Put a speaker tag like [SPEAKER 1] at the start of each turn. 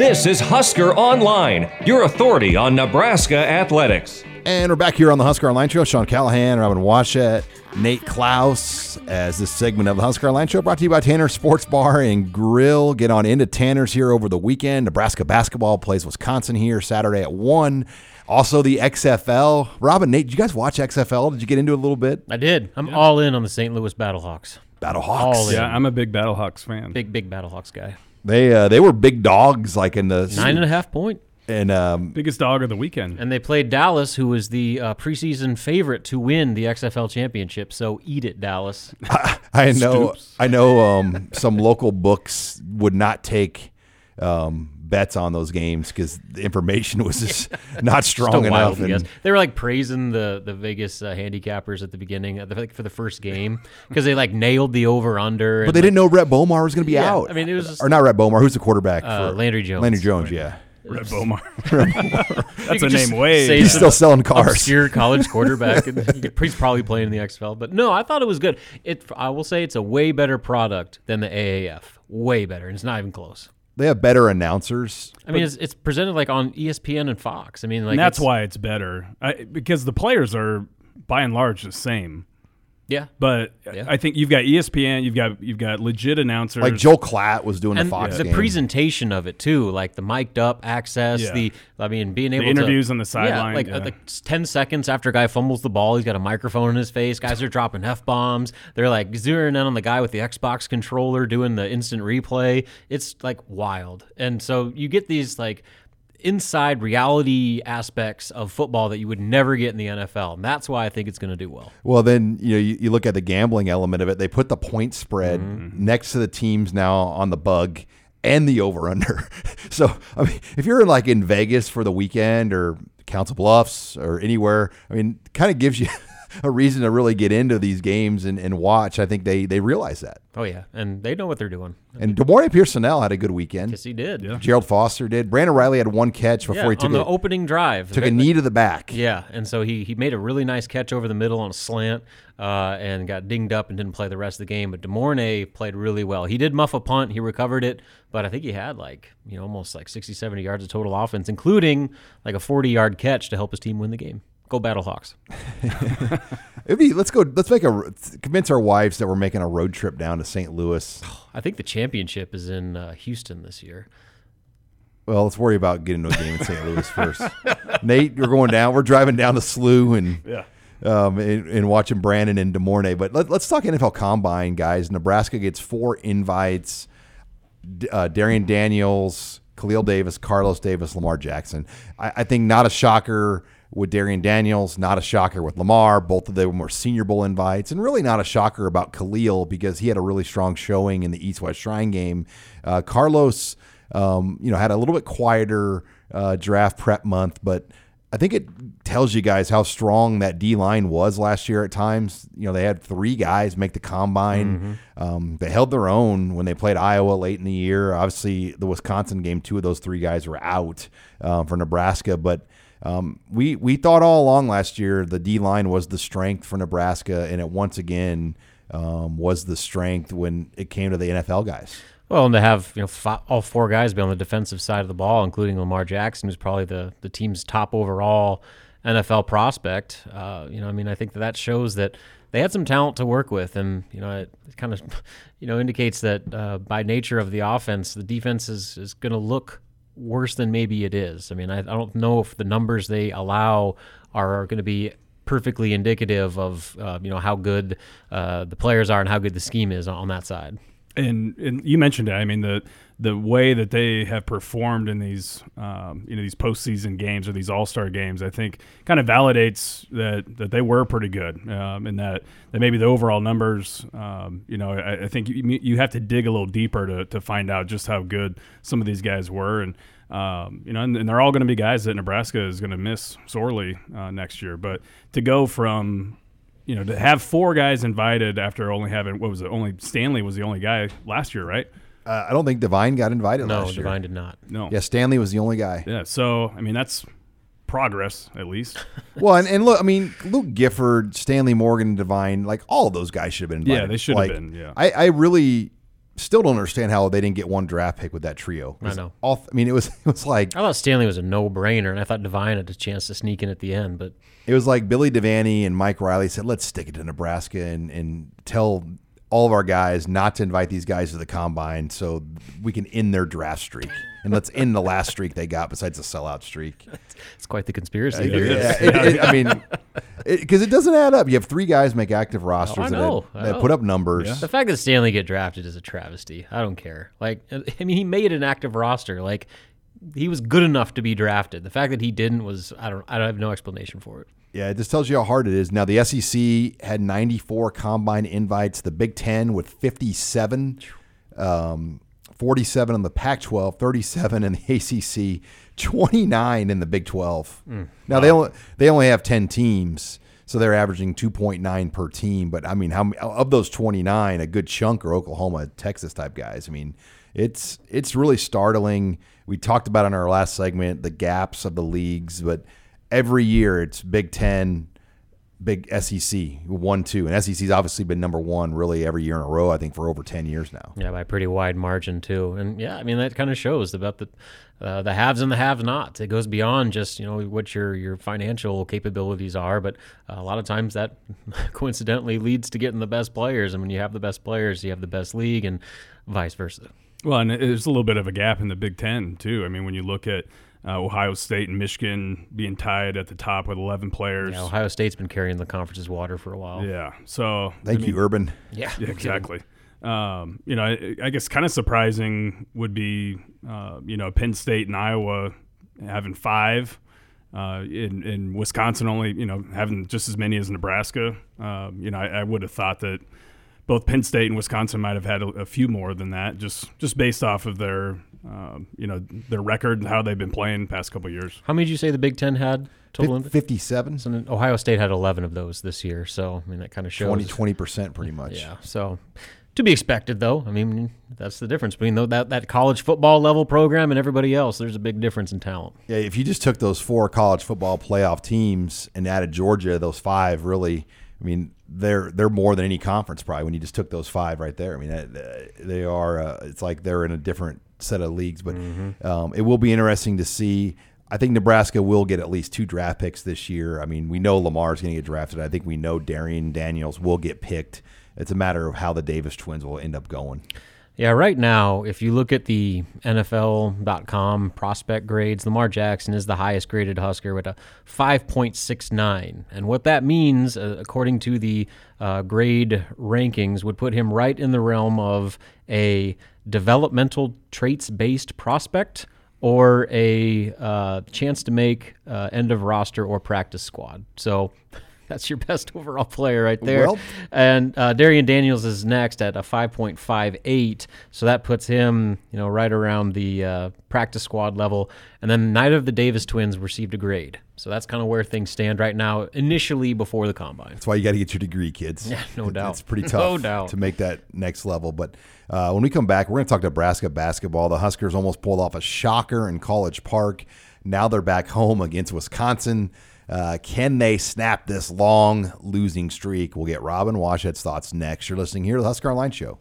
[SPEAKER 1] This is Husker Online, your authority on Nebraska athletics.
[SPEAKER 2] And we're back here on the Husker Online Show. Sean Callahan, Robin Washut, Nate Clouse, as this segment of the Husker Online Show brought to you by Tanner Sports Bar and Grill. Get on into Tanner's here over the weekend. Nebraska basketball plays Wisconsin here Saturday at 1. Also, the XFL. Robin, Nate, did you guys watch XFL? Did you get into it a little bit?
[SPEAKER 3] I did. I'm all in on the St. Louis Battlehawks.
[SPEAKER 2] Battlehawks.
[SPEAKER 3] All in.
[SPEAKER 4] Yeah, I'm a big Battlehawks fan.
[SPEAKER 3] Big, big Battlehawks guy.
[SPEAKER 2] They uh, they were big dogs, like in the
[SPEAKER 3] Nine and a half point.
[SPEAKER 2] and um,
[SPEAKER 4] Biggest dog of the weekend.
[SPEAKER 3] And they played Dallas, who was the uh, preseason favorite to win the XFL championship. So eat it, Dallas.
[SPEAKER 2] I know
[SPEAKER 4] Stoops.
[SPEAKER 2] I know um, some local books would not take um, bets on those games because the information was just not strong
[SPEAKER 3] Still
[SPEAKER 2] enough.
[SPEAKER 3] wild,
[SPEAKER 2] and-
[SPEAKER 3] They were like praising the the Vegas uh, handicappers at the beginning, uh, the- like for the first game, because they like nailed the over under.
[SPEAKER 2] but they didn't know Rhett Bomar was going to be
[SPEAKER 3] Yeah,
[SPEAKER 2] out.
[SPEAKER 3] I mean, it was just-
[SPEAKER 2] or not Rhett Bomar. Who's the quarterback?
[SPEAKER 3] Uh,
[SPEAKER 2] for
[SPEAKER 3] Landry Jones.
[SPEAKER 2] Landry Jones. Yeah,
[SPEAKER 4] Red Bomar. That's a name way.
[SPEAKER 2] he's still selling cars.
[SPEAKER 3] Obscure college quarterback. and he's probably playing in the XFL. But no, I thought it was good. It. I will say it's a way better product than the AAF. Way better. And it's not even close.
[SPEAKER 2] They have better announcers.
[SPEAKER 3] I mean, it's, it's presented like on ESPN and Fox. I mean, like
[SPEAKER 4] and that's
[SPEAKER 3] it's-
[SPEAKER 4] why it's better. I, because the players are by and large the same.
[SPEAKER 3] Yeah.
[SPEAKER 4] But
[SPEAKER 3] Yeah.
[SPEAKER 4] I think you've got ESPN, you've got you've got legit announcers.
[SPEAKER 2] Like Joel Klatt was doing
[SPEAKER 3] and
[SPEAKER 2] the Fox
[SPEAKER 3] the
[SPEAKER 2] game.
[SPEAKER 3] presentation of it too, like the mic'd up access,
[SPEAKER 4] Yeah.
[SPEAKER 3] the I mean, being able
[SPEAKER 4] interviews
[SPEAKER 3] to,
[SPEAKER 4] on the
[SPEAKER 3] yeah,
[SPEAKER 4] sideline,
[SPEAKER 3] like
[SPEAKER 4] yeah.
[SPEAKER 3] uh, like ten seconds after a guy fumbles the ball, he's got a microphone in his face. Guys are dropping f bombs. They're like zeroing in on the guy with the Xbox controller doing the instant replay. It's like wild, and so you get these like inside reality aspects of football that you would never get in the NFL, and that's why I think it's going to do well.
[SPEAKER 2] Well, then you know you, you look at the gambling element of it. They put the point spread
[SPEAKER 3] Mm-hmm.
[SPEAKER 2] next to the teams now on the bug and the over under. so I mean, if you're like in Vegas for the weekend or Council Bluffs or anywhere, I mean, kind of gives you a reason to really get into these games and, and watch. I think they they realize that.
[SPEAKER 3] Oh yeah, and they know what they're doing.
[SPEAKER 2] And Demore Pierson-El had a good weekend.
[SPEAKER 3] Yes, he did. Yeah,
[SPEAKER 2] Gerald Foster did. Brandon Reilly had one catch before he took
[SPEAKER 3] on the
[SPEAKER 2] a,
[SPEAKER 3] opening drive,
[SPEAKER 2] took a knee to the back.
[SPEAKER 3] Yeah, and so he he made a really nice catch over the middle on a slant, uh, and got dinged up and didn't play the rest of the game. But De'Mornay played really well. He did muff a punt, he recovered it, but I think he had like you know almost like 60, 70 yards of total offense, including like a forty yard catch to help his team win the game. Go Battlehawks!
[SPEAKER 2] It'd be, let's go. Let's make a convince our wives that we're making a road trip down to St. Louis.
[SPEAKER 3] I think the championship is in uh, Houston this year.
[SPEAKER 2] Well, let's worry about getting to a game in St. Louis first. Nate, we're going down. We're driving down the slough and
[SPEAKER 4] Yeah.
[SPEAKER 2] um, and, and watching Brandon and De'Mornay. But let, let's talk NFL Combine, guys. Nebraska gets four invites. D- Uh, Darrion Daniels, Khalil Davis, Carlos Davis, Lamar Jackson. I, I think not a shocker with Darrion Daniels, not a shocker with Lamar. Both of them were more Senior Bowl invites, and really not a shocker about Khalil because he had a really strong showing in the East West Shrine game. Uh, Carlos, um, you know, had a little bit quieter uh, draft prep month, but I think it tells you guys how strong that D line was last year at times. You know, they had three guys make the combine. Um, they held their own when they played Iowa late in the year. Obviously, the Wisconsin game, two of those three guys were out um, for Nebraska. But um, we we thought all along last year the D line was the strength for Nebraska, and it once again um, was the strength when it came to the NFL guys.
[SPEAKER 3] Well, and to have you know fi all four guys be on the defensive side of the ball, including Lamar Jackson, who's probably the the team's top overall NFL prospect. Uh, you know, I mean, I think that that shows that they had some talent to work with, and you know, it, kind of you know indicates that uh, by nature of the offense, the defense is is going to look worse than maybe it is. I mean, I, I don't know if the numbers they allow are going to be perfectly indicative of uh, you know how good uh, the players are and how good the scheme is on that side.
[SPEAKER 4] And and you mentioned it. I mean the the way that they have performed in these um, you know these postseason games or these All Star games, I think kind of validates that that they were pretty good, um, and that that maybe the overall numbers, um, you know, I, I think you, you have to dig a little deeper to to find out just how good some of these guys were, and um, you know, and, and they're all going to be guys that Nebraska is going to miss sorely uh, next year. But to go from you know, to have four guys invited after only having what was it? Only Stanley was the only guy last year, right?
[SPEAKER 2] Uh, I don't think Devine got invited
[SPEAKER 3] No,
[SPEAKER 2] last year.
[SPEAKER 3] Devine did not.
[SPEAKER 4] No.
[SPEAKER 2] Yeah, Stanley was the only guy.
[SPEAKER 4] Yeah. So I mean, that's progress at least.
[SPEAKER 2] Well, and, and look, I mean, Luke Gifford, Stanley Morgan, Devine, like all of those guys should have been invited.
[SPEAKER 4] Yeah, they should have
[SPEAKER 2] Like,
[SPEAKER 4] been, yeah.
[SPEAKER 2] I, I really still don't understand how they didn't get one draft pick with that trio.
[SPEAKER 3] I know.
[SPEAKER 2] All, I mean, it was it was like
[SPEAKER 3] I thought Stanley was a no-brainer, and I thought Devine had a chance to sneak in at the end, but
[SPEAKER 2] it was like Billy Devaney and Mike Riley said, let's stick it to Nebraska and and tell all of our guys not to invite these guys to the combine so we can end their draft streak. And let's end the last streak they got besides the sellout streak.
[SPEAKER 3] it's quite the conspiracy.
[SPEAKER 2] Yeah, it- it- I mean, because it, doesn't add up. You have three guys make active oh, rosters
[SPEAKER 3] Oh,
[SPEAKER 2] that, that put up numbers.
[SPEAKER 3] The fact that Stanley get drafted is a travesty. I don't care. Like, I mean, he made an active roster. Like, he was good enough to be drafted. The fact that he didn't was I don't I don't have no explanation for it.
[SPEAKER 2] Yeah, it just tells you how hard it is. Now, the SEC had 94 combine invites, the Big Ten with 57, um, 47 in the Pac 12, 37 in the ACC, 29 in the Big 12. now, they, only, they only have 10 teams, so they're averaging 2.9 per team. But I mean, how of those 29, a good chunk are Oklahoma, Texas type guys. I mean, it's it's really startling. We talked about in our last segment the gaps of the leagues, but every year it's Big Ten, Big SEC, one, two, and SEC's obviously been number one really every year in a row. I think for over ten years now.
[SPEAKER 3] Yeah, by a pretty wide margin too. And yeah, I mean that kind of shows about the uh, the haves and the have-nots. It goes beyond just you know what your your financial capabilities are, but uh, a lot of times that coincidentally leads to getting the best players. And when you have the best players, you have the best league, and vice versa.
[SPEAKER 4] Well, and there's a little bit of a gap in the Big Ten too. I mean, when you look at uh, Ohio State and Michigan being tied at the top with 11 players.
[SPEAKER 3] Yeah, Ohio State's been carrying the conference's water for a while.
[SPEAKER 4] Yeah. So
[SPEAKER 2] Thank you, Urban.
[SPEAKER 3] Yeah,
[SPEAKER 4] Yeah, exactly. Um, you know, I, I guess kind of surprising would be, uh, you know, Penn State and Iowa having five, uh, in, in Wisconsin only, you know, having just as many as Nebraska. Um, you know, I, I would have thought that both Penn State and Wisconsin might have had a, a few more than that, just just based off of their, um, you know, their record and how they've been playing past couple of years.
[SPEAKER 3] How many did you say the Big Ten had total?
[SPEAKER 2] Fifty-seven.
[SPEAKER 3] So Ohio State had 11 of those this year. So I mean that kind of shows.
[SPEAKER 2] 20 percent, pretty much.
[SPEAKER 3] Yeah. So to be expected, though. I mean, that's the difference between that that college football level program and everybody else. There's a big difference in talent.
[SPEAKER 2] Yeah, if you just took those four college football playoff teams and added Georgia, those five really, I mean, they're they're more than any conference probably. When you just took those five right there, I mean, that, they are. Uh, it's like they're in a different set of leagues. But um, it will be interesting to see. I think Nebraska will get at least two draft picks this year. I mean, we know Lamar's going to get drafted. I think we know Darrion Daniels will get picked. It's a matter of how the Davis twins will end up going.
[SPEAKER 3] Yeah, right now, if you look at the NFL.com prospect grades, Lamar Jackson is the highest graded Husker with a 5.69. And what that means, uh, according to the uh, grade rankings, would put him right in the realm of a developmental traits based prospect or a uh, chance to make uh, end of roster or practice squad. So. That's your best overall player right there.
[SPEAKER 2] Well-
[SPEAKER 3] And uh, Darrion Daniels is next at a 5.58, so that puts him, you know, right around the uh, practice squad level. And then neither of the Davis twins received a grade, so that's kind of where things stand right now. Initially, before the combine.
[SPEAKER 2] That's why you got to get your degree, kids.
[SPEAKER 3] Yeah, no
[SPEAKER 2] It-
[SPEAKER 3] doubt.
[SPEAKER 2] It's pretty
[SPEAKER 3] No
[SPEAKER 2] tough
[SPEAKER 3] doubt.
[SPEAKER 2] to make that next level. But uh, when we come back, we're going to talk Nebraska basketball. The Huskers almost pulled off a shocker in College Park. Now they're back home against Wisconsin. Uh, can they snap this long losing streak? We'll get Robin Washut's thoughts next. You're listening here to the Husker Online Show.